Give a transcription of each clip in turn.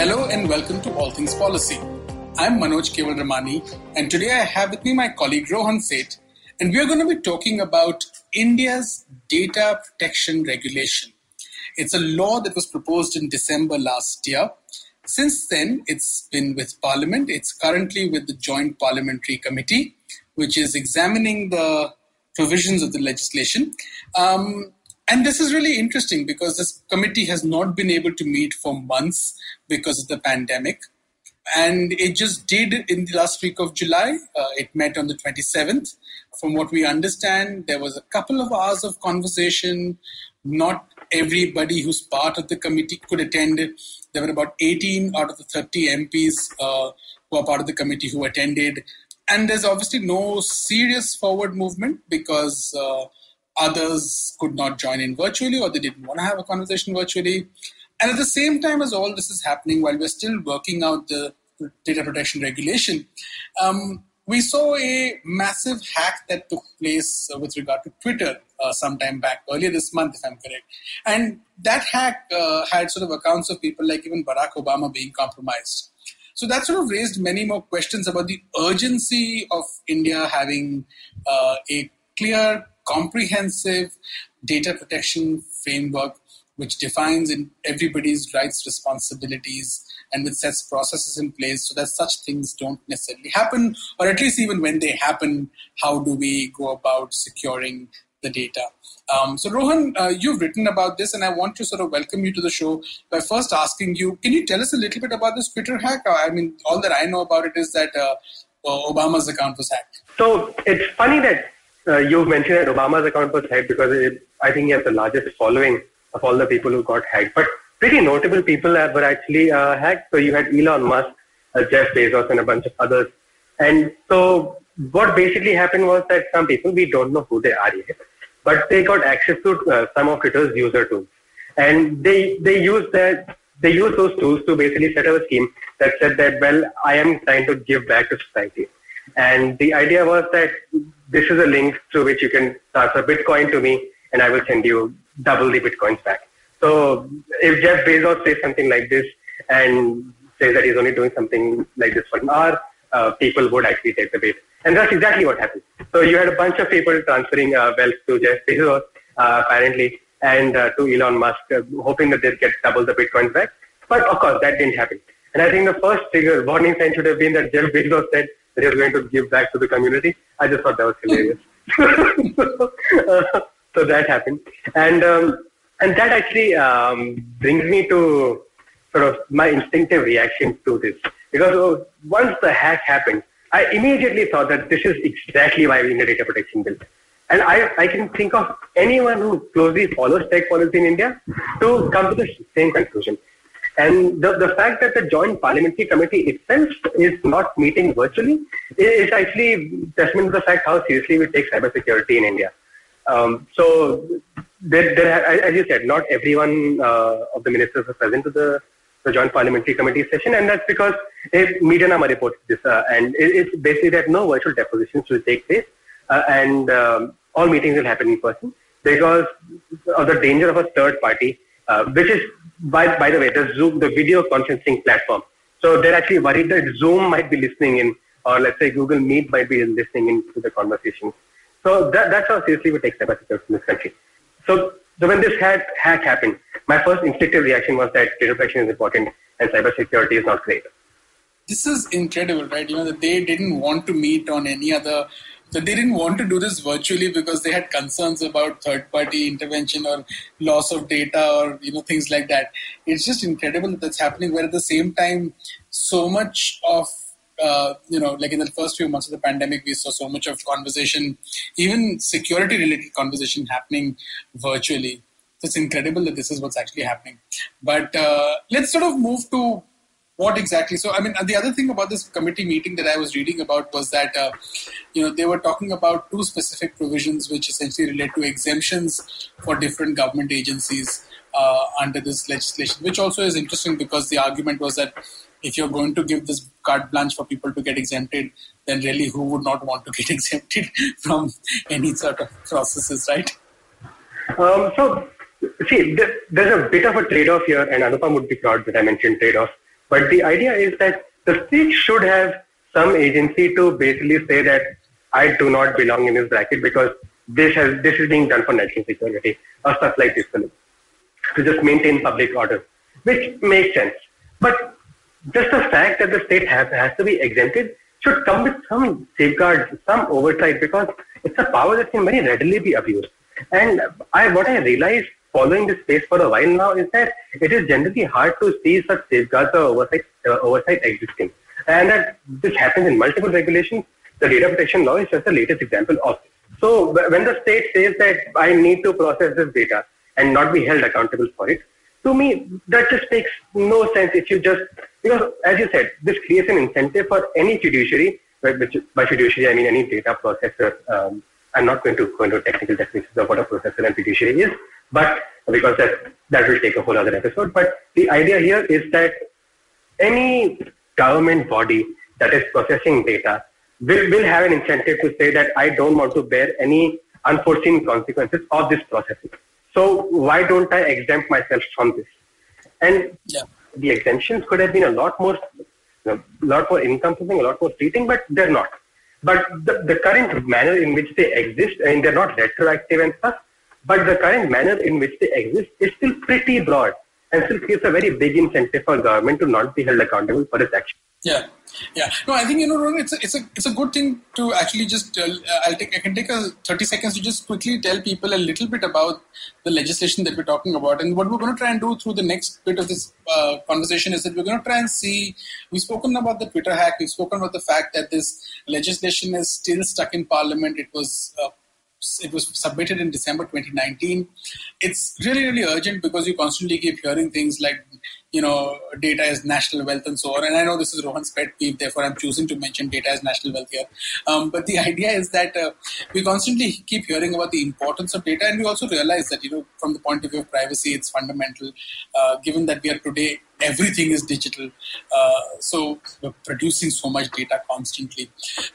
Hello and welcome to All Things Policy. I'm Manoj Kewalramani, and today I have with me my colleague Rohan Seth, and we are going to be talking about India's data protection regulation. It's a law that was proposed in December last year. Since then, it's been with Parliament. It's currently with the Joint Parliamentary Committee, which is examining the provisions of the legislation. Um, and this is really interesting because this committee has not been able to meet for months because of the pandemic. And it just did in the last week of July. Uh, it met on the 27th. From what we understand, there was a couple of hours of conversation. Not everybody who's part of the committee could attend. There were about 18 out of the 30 MPs uh, who are part of the committee who attended. And there's obviously no serious forward movement because uh, others could not join in virtually or they didn't want to have a conversation virtually. And at the same time as all this is happening, while we're still working out the data protection regulation, um, we saw a massive hack that took place with regard to Twitter uh, sometime back, earlier this month, if I'm correct. And that hack uh, had sort of accounts of people like even Barack Obama being compromised. So that sort of raised many more questions about the urgency of India having uh, a clear, comprehensive data protection framework which defines in everybody's rights, responsibilities, and which sets processes in place so that such things don't necessarily happen, or at least even when they happen, how do we go about securing the data? Um, so, Rohan, uh, you've written about this, and I want to sort of welcome you to the show by first asking you can you tell us a little bit about this Twitter hack? Uh, I mean, all that I know about it is that uh, uh Obama's account was hacked. So, it's funny that uh, you mentioned that Obama's account was hacked because it, I think he has the largest following of all the people who got hacked. But pretty notable people were actually uh, hacked. So you had Elon Musk, uh, Jeff Bezos, and a bunch of others. And so what basically happened was that some people, we don't know who they are yet, but they got access to uh, some of Twitter's user tools. And they, they used that they used those tools to basically set up a scheme that said that, well, I am trying to give back to society. And the idea was that this is a link through which you can transfer Bitcoin to me and I will send you double the Bitcoins back. So if Jeff Bezos says something like this and says that he's only doing something like this for an hour, uh, people would actually take the bait. And that's exactly what happened. So you had a bunch of people transferring uh, wealth to Jeff Bezos, uh, apparently, and uh, to Elon Musk, uh, hoping that they'd get double the Bitcoins back. But of course, that didn't happen. And I think the first trigger warning sign should have been that Jeff Bezos said that was going to give back to the community. I just thought that was hilarious. Uh, so that happened, and um, and that actually um, brings me to sort of my instinctive reaction to this because uh, once the hack happened, I immediately thought that this is exactly why we need a data protection bill. And I, I can think of anyone who closely follows tech policy in India to come to the same conclusion. And the, the fact that the Joint Parliamentary Committee itself is not meeting virtually is actually testament to the fact how seriously we take cybersecurity in India. Um, so, there, there, as you said, not everyone uh, of the ministers were present to the, the Joint Parliamentary Committee session, and that's because media Medianama reported this, uh, and it, it's basically that no virtual depositions will take place, uh, and um, all meetings will happen in person because of the danger of a third party, uh, which is, by, by the way, the Zoom, the video conferencing platform. So they're actually worried that Zoom might be listening in, or let's say Google Meet might be listening in to the conversation. So that, that's how seriously we take cybersecurity in this country. So, so when this hack, hack happened, my first instinctive reaction was that data protection is important and cybersecurity is not great. This is incredible, right? You know that they didn't want to meet on any other. So they didn't want to do this virtually because they had concerns about third-party intervention or loss of data or you know things like that. It's just incredible that that's happening. Where at the same time, so much of uh, you know, like in the first few months of the pandemic, we saw so much of conversation, even security related conversation happening virtually. So it's incredible that this is what's actually happening. But uh, let's sort of move to what exactly. So, I mean, the other thing about this committee meeting that I was reading about was that, uh, you know, they were talking about two specific provisions which essentially relate to exemptions for different government agencies uh, under this legislation, which also is interesting because the argument was that if you're going to give this carte blanche for people to get exempted, then really who would not want to get exempted from any sort of processes, right? Um, so, see, there's a bit of a trade-off here, and Anupam would be proud that I mentioned trade-off. But the idea is that the state should have some agency to basically say that I do not belong in this bracket because this has this is being done for national security or stuff like this to just maintain public order, which makes sense. But just the fact that the state has, has to be exempted should come with some safeguards, some oversight, because it's a power that can very readily be abused. And I, what I realized following this space for a while now is that it is generally hard to see such safeguards or oversight, uh, oversight existing. And that this happens in multiple regulations. The data protection law is just the latest example of this. So when the state says that I need to process this data and not be held accountable for it, to me, that just makes no sense if you just, because as you said, this creates an incentive for any fiduciary, which by fiduciary I mean any data processor. Um, I'm not going to go into technical definitions of what a processor and fiduciary is, but because that, that will take a whole other episode. But the idea here is that any government body that is processing data will, will have an incentive to say that I don't want to bear any unforeseen consequences of this processing. So why don't I exempt myself from this? And yeah. the exemptions could have been a lot more, a lot more encompassing, a lot more fleeting, but they're not. But the, the current manner in which they exist, and they're not retroactive and stuff, but the current manner in which they exist is still pretty broad and still creates a very big incentive for government to not be held accountable for its actions. Yeah, yeah. No, I think you know, it's a, it's a it's a good thing to actually just. Uh, I'll take I can take a thirty seconds to just quickly tell people a little bit about the legislation that we're talking about, and what we're going to try and do through the next bit of this uh, conversation is that we're going to try and see. We've spoken about the Twitter hack. We've spoken about the fact that this legislation is still stuck in Parliament. It was uh, it was submitted in December 2019. It's really, really urgent because you constantly keep hearing things like, you know, data is national wealth and so on. And I know this is Rohan's pet peeve, therefore I'm choosing to mention data as national wealth here. Um, but the idea is that uh, we constantly keep hearing about the importance of data, and we also realize that, you know, from the point of view of privacy, it's fundamental. Uh, given that we are today everything is digital. Uh, so we're producing so much data constantly.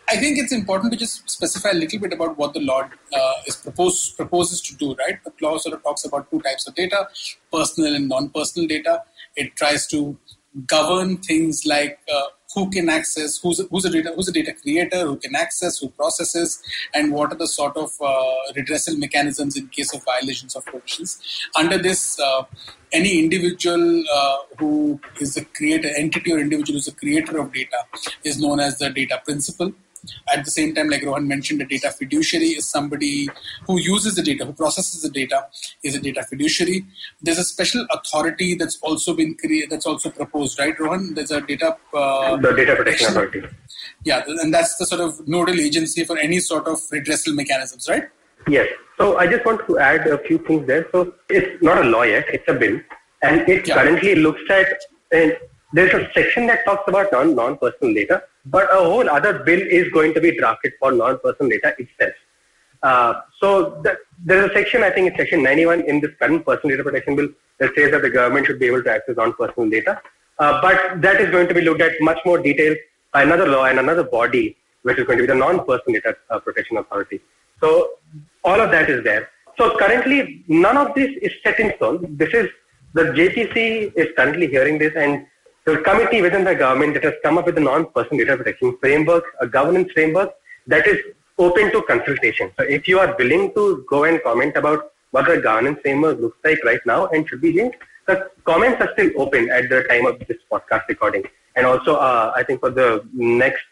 I think it's important to just specify a little bit about what the law uh, is proposed proposes to do. Right, the law sort of talks about two types of data: personal and non-personal data. It tries to govern things like uh, who can access, who's a, who's a data who's a data creator, who can access, who processes, and what are the sort of uh, redressal mechanisms in case of violations of provisions. Under this, uh, any individual uh, who is a creator, entity or individual who's a creator of data, is known as the data principal. At the same time, like Rohan mentioned, a data fiduciary is somebody who uses the data, who processes the data, is a data fiduciary. There's a special authority that's also been created, that's also proposed, right, Rohan? There's a data. Uh, the data protection authority. Yeah, and that's the sort of nodal agency for any sort of redressal mechanisms, right? Yes. So I just want to add a few things there. So it's not a law yet; it's a bill, and it yeah. currently looks at. And there's a section that talks about non non-personal data, but a whole other bill is going to be drafted for non-personal data itself. Uh, so the, there's a section, I think it's section 91 in this current personal data protection bill that says that the government should be able to access non-personal data. Uh, but that is going to be looked at much more detail by another law and another body, which is going to be the non-personal data uh, protection authority. So all of that is there. So currently, none of this is set in stone. This is the JPC is currently hearing this, and the committee within the government that has come up with a non-personal data protection framework, a governance framework that is open to consultation. So if you are willing to go and comment about what the governance framework looks like right now and should be changed, the comments are still open at the time of this podcast recording. And also, uh, I think for the next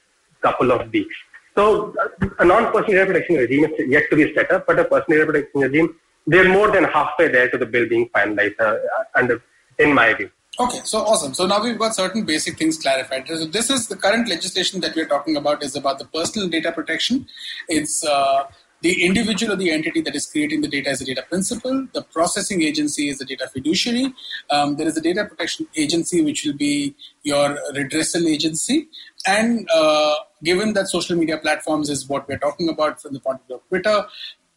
couple of weeks. So a non-personal data protection regime is yet to be set up, but a personal data protection regime, they're more than halfway there to the bill being finalized, uh, under, in my view. Okay, so awesome. So now we've got certain basic things clarified. So this is the current legislation that we're talking about is about the personal data protection. It's uh, the individual or the entity that is creating the data is a data principal. The processing agency is a data fiduciary. Um, there is a data protection agency, which will be your redressal agency. And uh, given that social media platforms is what we're talking about from the point of view of Twitter,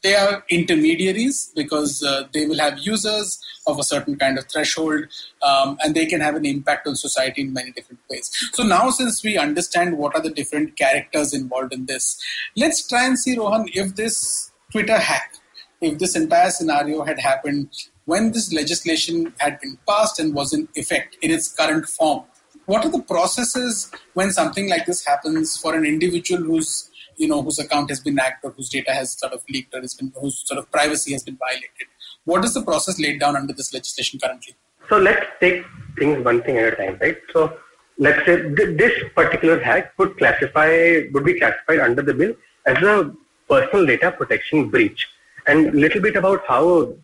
they are intermediaries because uh, they will have users of a certain kind of threshold um, and they can have an impact on society in many different ways. So now, since we understand what are the different characters involved in this, let's try and see, Rohan, if this Twitter hack, if this entire scenario had happened when this legislation had been passed and was in effect in its current form. What are the processes when something like this happens for an individual who's you know whose account has been hacked or whose data has sort of leaked or has been whose sort of privacy has been violated. What is the process laid down under this legislation currently? So let's take things one thing at a time, right? So let's say th- this particular hack would classify would be classified under the bill as a personal data protection breach. And a little bit about how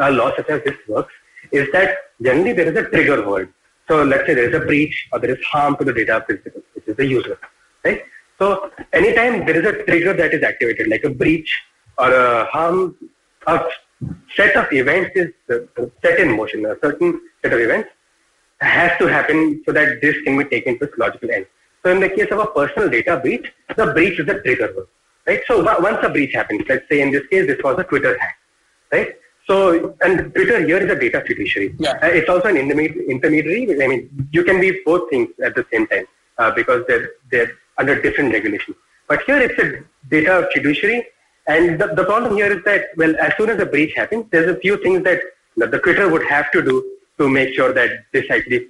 a law such as this works is that generally there is a trigger word. So let's say there is a breach or there is harm to the data principal, which is the user, right? So anytime there is a trigger that is activated, like a breach or a harm, a set of events is set in motion. A certain set of events has to happen so that this can be taken to its logical end. So in the case of a personal data breach, the breach is the trigger, right? So once a breach happens, let's say in this case this was a Twitter hack, right? So and Twitter here is a data fiduciary. Yeah. Uh, it's also an intermediary. I mean, you can be both things at the same time uh, because they're they're under different regulations. But here it's a data fiduciary. And the, the problem here is that, well, as soon as a breach happens, there's a few things that the Twitter would have to do to make sure that this actually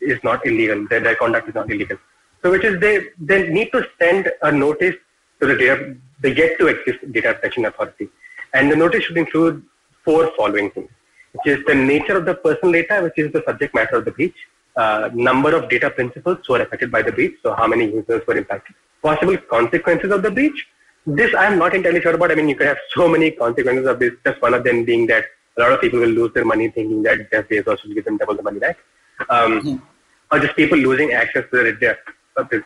is not illegal, that their conduct is not illegal. So which is they, they need to send a notice to the data, the yet to exist data protection authority. And the notice should include four following things, which is the nature of the personal data, which is the subject matter of the breach, uh, number of data principals who are affected by the breach, so how many users were impacted, possible consequences of the breach. This I'm not entirely sure about. I mean, you could have so many consequences of this. Just one of them being that a lot of people will lose their money thinking that Jeff Bezos will give them double the money back, um, mm-hmm. or just people losing access to their, their, their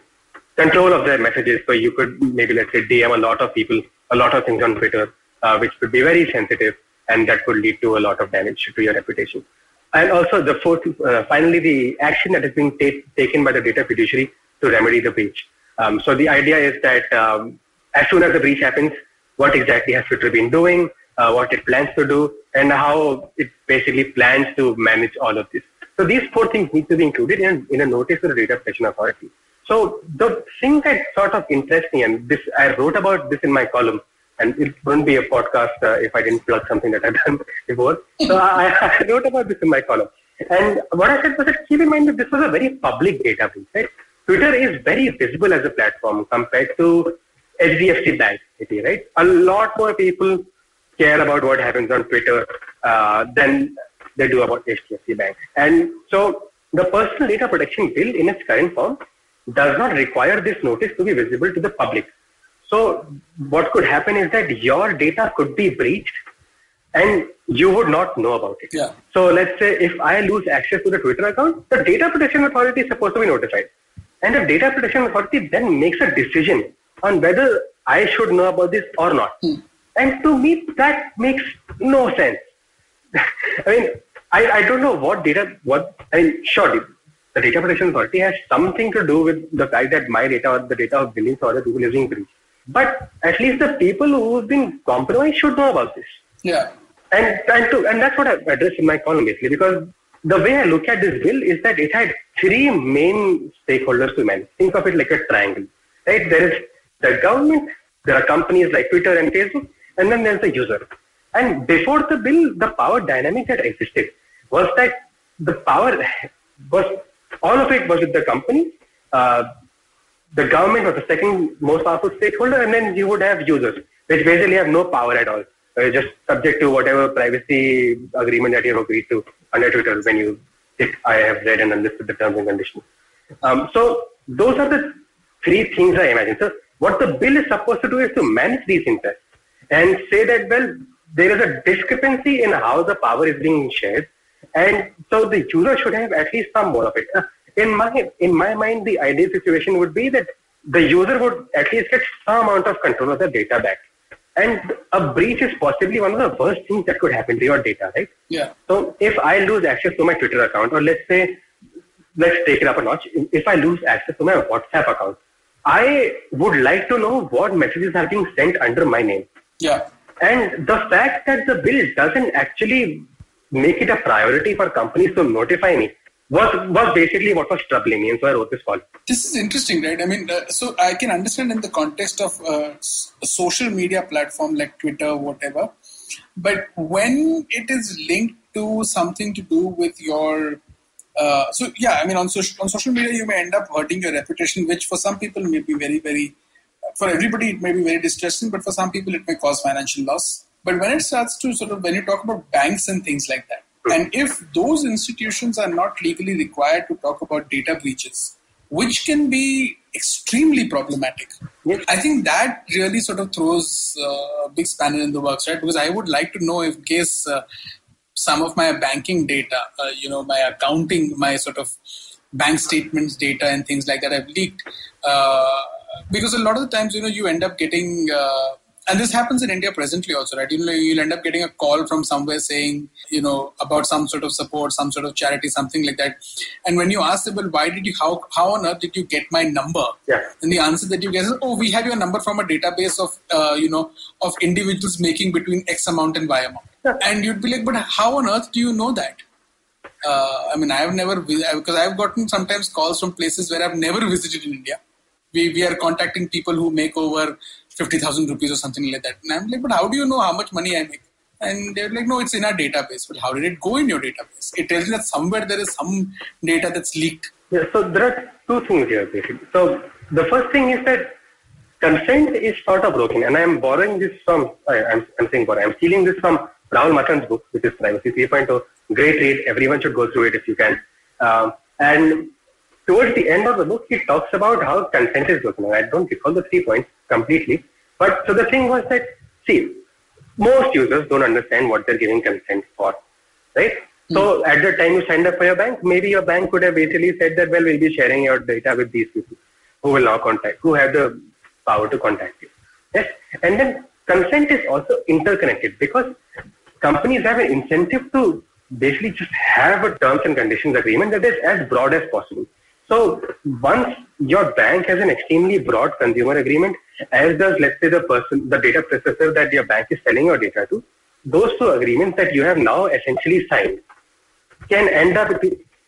control of their messages. So you could maybe let's say DM a lot of people, a lot of things on Twitter, uh, which could be very sensitive, and that could lead to a lot of damage to your reputation. And also, the fourth, uh, finally, the action that has been ta- taken by the data fiduciary to remedy the breach. Um, so the idea is that um, as soon as the breach happens, what exactly has Twitter been doing, uh, what it plans to do, and how it basically plans to manage all of this. So these four things need to be included in, in a notice to the Data Protection Authority. So the thing that sort of interests me, and this I wrote about this in my column, and it wouldn't be a podcast uh, if I didn't plug something that I've done before. So I, I, wrote about this in my column. And what I said was that keep in mind that this was a very public database. Right? Twitter is very visible as a platform compared to HDFC Bank, right? A lot more people care about what happens on Twitter uh, than they do about HDFC Bank. And so the personal data protection bill in its current form does not require this notice to be visible to the public. So what could happen is that your data could be breached and you would not know about it. Yeah. So let's say if I lose access to the Twitter account, the Data Protection Authority is supposed to be notified. And the Data Protection Authority then makes a decision on whether I should know about this or not. Hmm. And to me, that makes no sense. I mean, I, I don't know what data, what, I mean, sure, the Data Protection Authority has something to do with the fact that my data or the data of billions or other people is being breached. But at least the people who've been compromised should know about this. Yeah. And and, to, and that's what I addressed in my column basically because the way I look at this bill is that it had three main stakeholders to manage. Think of it like a triangle, right? There is the government, there are companies like Twitter and Facebook, and then there's the user. And before the bill, the power dynamic that existed was that the power was all of it was with the company. Uh, the government was the second most powerful stakeholder, and then you would have users, which basically have no power at all, uh, just subject to whatever privacy agreement that you have agreed to under Twitter when you hit I have read and understood the terms and conditions. Um, so those are the three things I imagine. So what the bill is supposed to do is to manage these interests and say that, well, there is a discrepancy in how the power is being shared, and so the user should have at least some more of it. In my in my mind, the ideal situation would be that the user would at least get some amount of control of the data back. And a breach is possibly one of the worst things that could happen to your data, right? Yeah. So if I lose access to my Twitter account, or let's say, let's take it up a notch, if I lose access to my WhatsApp account, I would like to know what messages are being sent under my name. Yeah. And the fact that the bill doesn't actually make it a priority for companies to notify me was was basically what was troubling me, and so I wrote this column. This is interesting, right? I mean, uh, so I can understand in the context of uh, a social media platform like Twitter, whatever, but when it is linked to something to do with your uh, so yeah, I mean on social on social media you may end up hurting your reputation, which for some people may be very very for everybody it may be very distressing, but for some people it may cause financial loss. But when it starts to sort of when you talk about banks and things like that, and if those institutions are not legally required to talk about data breaches, which can be extremely problematic. I think that really sort of throws uh, a big spanner in the works, right? Because I would like to know if in case uh, some of my banking data, uh, you know, my accounting, my sort of bank statements data and things like that have leaked. Uh, because a lot of the times, you know, you end up getting, uh, and this happens in India presently also, right? You know, you'll end up getting a call from somewhere saying, you know, about some sort of support, some sort of charity, something like that. And when you ask them, well, why did you, how, how on earth did you get my number? Yeah. And the answer that you get is, oh, we have your number from a database of, uh, you know, of individuals making between X amount and Y amount. Yeah. And you'd be like, but how on earth do you know that? Uh, I mean, I have never, because I've gotten sometimes calls from places where I've never visited in India. We, we are contacting people who make over 50,000 rupees or something like that. And I'm like, but how do you know how much money I make? And they're like, no, it's in our database. But how did it go in your database? It tells you that somewhere there is some data that's leaked. Yeah, so there are two things here basically. So the first thing is that consent is sort of broken, and I'm borrowing this from I, I'm, I'm saying borrow. I'm stealing this from Rahul Matthan's book, which is Privacy 3.0. Great read. Everyone should go through it if you can. Um, and towards the end of the book, he talks about how consent is broken. I don't recall the three points completely, but so the thing was that see, most users don't understand what they're giving consent for, right? So hmm. at the time you signed up for your bank, maybe your bank could have basically said that, well, we'll be sharing your data with these people who will now contact, who have the power to contact you. Yes. And then consent is also interconnected because companies have an incentive to basically just have a terms and conditions agreement that is as broad as possible. So once your bank has an extremely broad consumer agreement, as does let's say the person, the data processor that your bank is selling your data to, those two agreements that you have now essentially signed can end up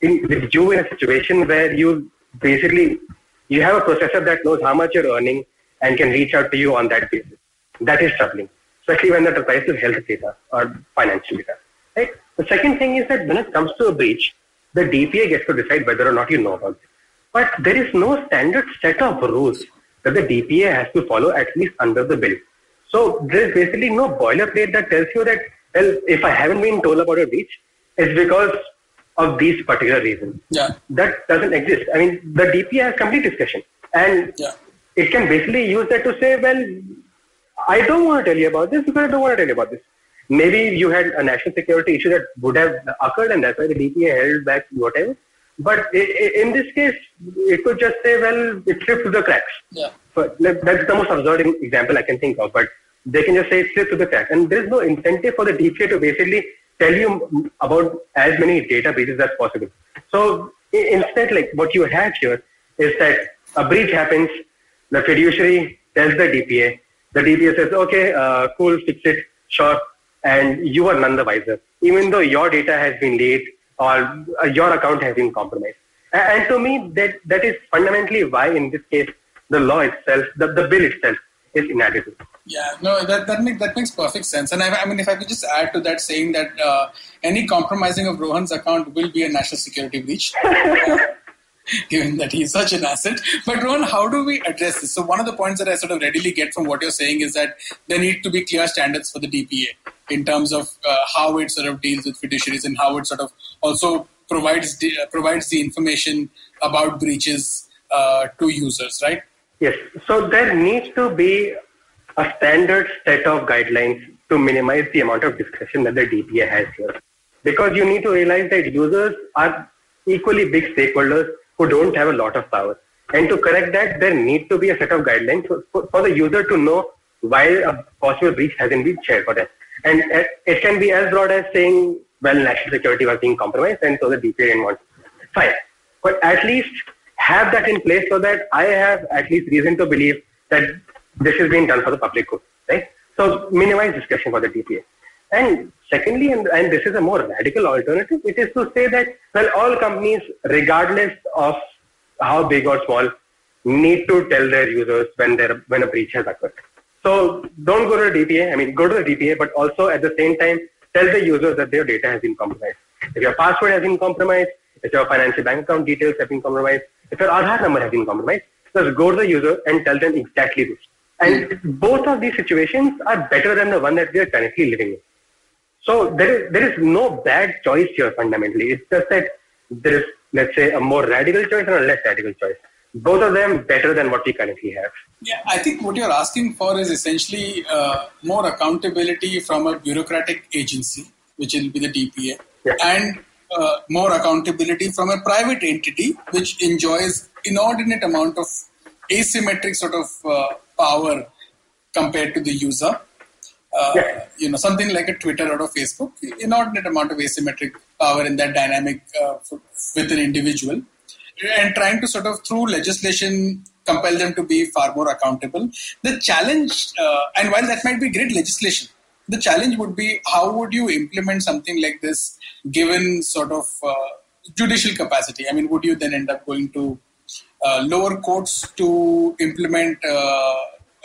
in, with you in a situation where you basically you have a processor that knows how much you're earning and can reach out to you on that basis. That is troubling, especially when that applies to health data or financial data. Right? The second thing is that when it comes to a breach, the DPA gets to decide whether or not you know about it. But there is no standard set of rules that the DPA has to follow, at least under the bill. So there is basically no boilerplate that tells you that, well, if I haven't been told about a breach, it's because of these particular reasons. Yeah. That doesn't exist. I mean, the DPA has complete discretion. And Yeah. it can basically use that to say, well, I don't want to tell you about this because I don't want to tell you about this. Maybe you had a national security issue that would have occurred and that's why the DPA held back whatever. But in this case, it could just say, well, it slipped through the cracks. Yeah. But that's the most absurd example I can think of. But they can just say it slipped through the cracks. And there's no incentive for the DPA to basically tell you about as many databases as possible. So instead, like what you have here is that a breach happens, the fiduciary tells the DPA, the DPA says, okay, uh, cool, fix it, sure, and you are none the wiser, even though your data has been leaked or uh, your account has been compromised. And to me, that, that is fundamentally why, in this case, the law itself, the, the bill itself, is inadequate. Yeah, no, that that makes that makes perfect sense. And I, I mean, if I could just add to that, saying that uh, any compromising of Rohan's account will be a national security breach, given that he's such an asset. But Rohan, how do we address this? So one of the points that I sort of readily get from what you're saying is that there need to be clear standards for the DPA in terms of uh, how it sort of deals with fiduciaries and how it sort of also provides the, uh, provides the information about breaches uh, to users, right? Yes. So there needs to be a standard set of guidelines to minimize the amount of discretion that the DPA has here. Because you need to realize that users are equally big stakeholders who don't have a lot of power. And to correct that, there need to be a set of guidelines for, for, the user to know why a possible breach hasn't been shared for them. And it can be as broad as saying, well, national security was being compromised, and so the DPA didn't want. Fine, but at least have that in place so that I have at least reason to believe that this is being done for the public good, right? So minimize discussion for the DPA. And secondly, and, and this is a more radical alternative, it is to say that, well, all companies, regardless of how big or small, need to tell their users when, when a breach has occurred. So don't go to the DPA, I mean, go to the DPA, but also at the same time, tell the users that their data has been compromised. If your password has been compromised, if your financial bank account details have been compromised, if your Aadhaar number has been compromised, just go to the user and tell them exactly this. And both of these situations are better than the one that we are currently living in. So there is, there is no bad choice here fundamentally. It's just that there is, let's say, a more radical choice and a less radical choice. Both of them better than what we currently have. Yeah, I think what you're asking for is essentially uh, more accountability from a bureaucratic agency, which will be the DPA, Yeah. and uh, more accountability from a private entity, which enjoys inordinate amount of asymmetric sort of uh, power compared to the user. Uh, Yeah. You know, something like a Twitter or a Facebook, inordinate amount of asymmetric power in that dynamic uh, with an individual, and trying to sort of through legislation compel them to be far more accountable. The challenge, uh, and while that might be great legislation, the challenge would be how would you implement something like this given sort of uh, judicial capacity? I mean, would you then end up going to uh, lower courts to implement,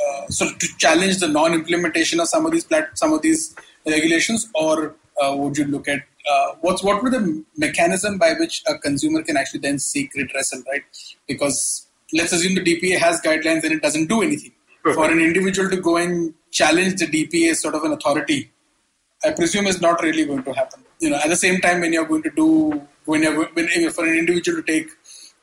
uh, so to challenge the non-implementation of some of these plat- some of these regulations, or uh, would you look at uh, what's what would the mechanism by which a consumer can actually then seek redressal, right? Because let's assume the DPA has guidelines and it doesn't do anything. For an individual to go and challenge the DPA as sort of an authority, I presume is not really going to happen. You know, at the same time, when you're going to do, when you're when, for an individual to take,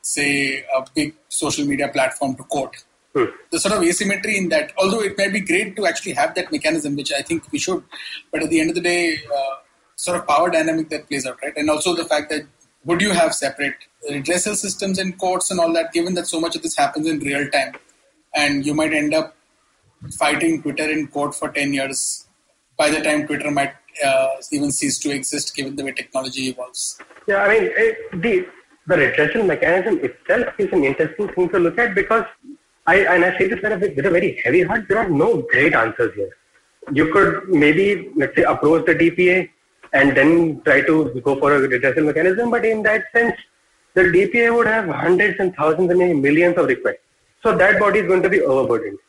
say, a big social media platform to court, Hmm. the sort of asymmetry in that, although it may be great to actually have that mechanism, which I think we should, but at the end of the day, uh, sort of power dynamic that plays out, right? And also the fact that would you have separate redressal systems in courts and all that, given that so much of this happens in real time, and you might end up fighting Twitter in court for 10 years by the time Twitter might uh, even cease to exist, given the way technology evolves. Yeah, I mean, it, the the redressal mechanism itself is an interesting thing to look at because I and I say this with a, with a very heavy heart. There are no great answers here. You could maybe let's say approach the DPA and then try to go for a redressal mechanism, but in that sense, the DPA would have hundreds and thousands and maybe millions of requests. So that body is going to be overburdened.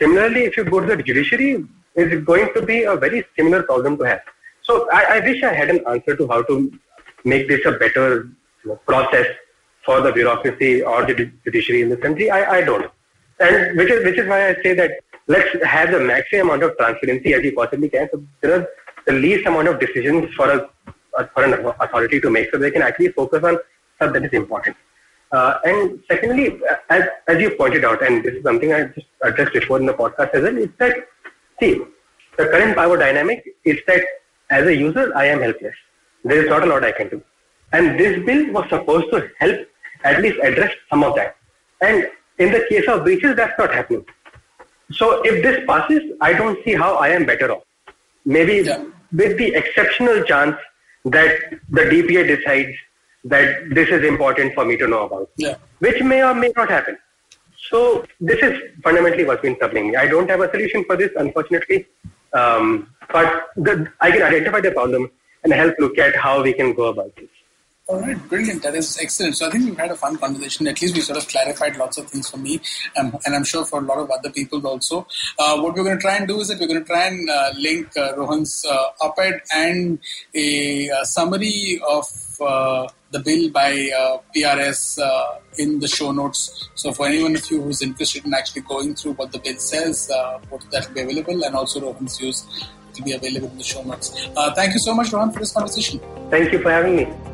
Similarly, if you go to the judiciary, it's going to be a very similar problem to have. So I, I wish I had an answer to how to make this a better you know, process for the bureaucracy or the judiciary in this country. I, I don't. And which is which is why I say that let's have the maximum amount of transparency as we possibly can. So there are the least amount of decisions for a for an authority to make, so they can actually focus on stuff that is important. Uh, and secondly, as, as you pointed out, and this is something I just addressed before in the podcast as well, is that, see, the current power dynamic is that as a user, I am helpless. There is not a lot I can do. And this bill was supposed to help at least address some of that. And in the case of breaches, that's not happening. So if this passes, I don't see how I am better off. Maybe Yeah. with the exceptional chance that the DPA decides that this is important for me to know about, Yeah. which may or may not happen. So this is fundamentally what's been troubling me. I don't have a solution for this, unfortunately, um, but the, I can identify the problem and help look at how we can go about this. All right, brilliant. That is excellent. So I think we've had a fun conversation. At least we sort of clarified lots of things for me, um, and I'm sure for a lot of other people also. Uh, what we're going to try and do is that we're going to try and uh, link uh, Rohan's uh, op-ed and a, uh summary of uh, the bill by PRS in the show notes. So for anyone of you who's interested in actually going through what the bill says, that will be available, and also Rohan's views will be available in the show notes. Thank you so much, Rohan, for this conversation. Thank you for having me.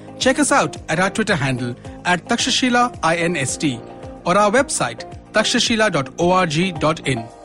check us out at our Twitter handle at Takshashila INST or our website takshashila.org.in.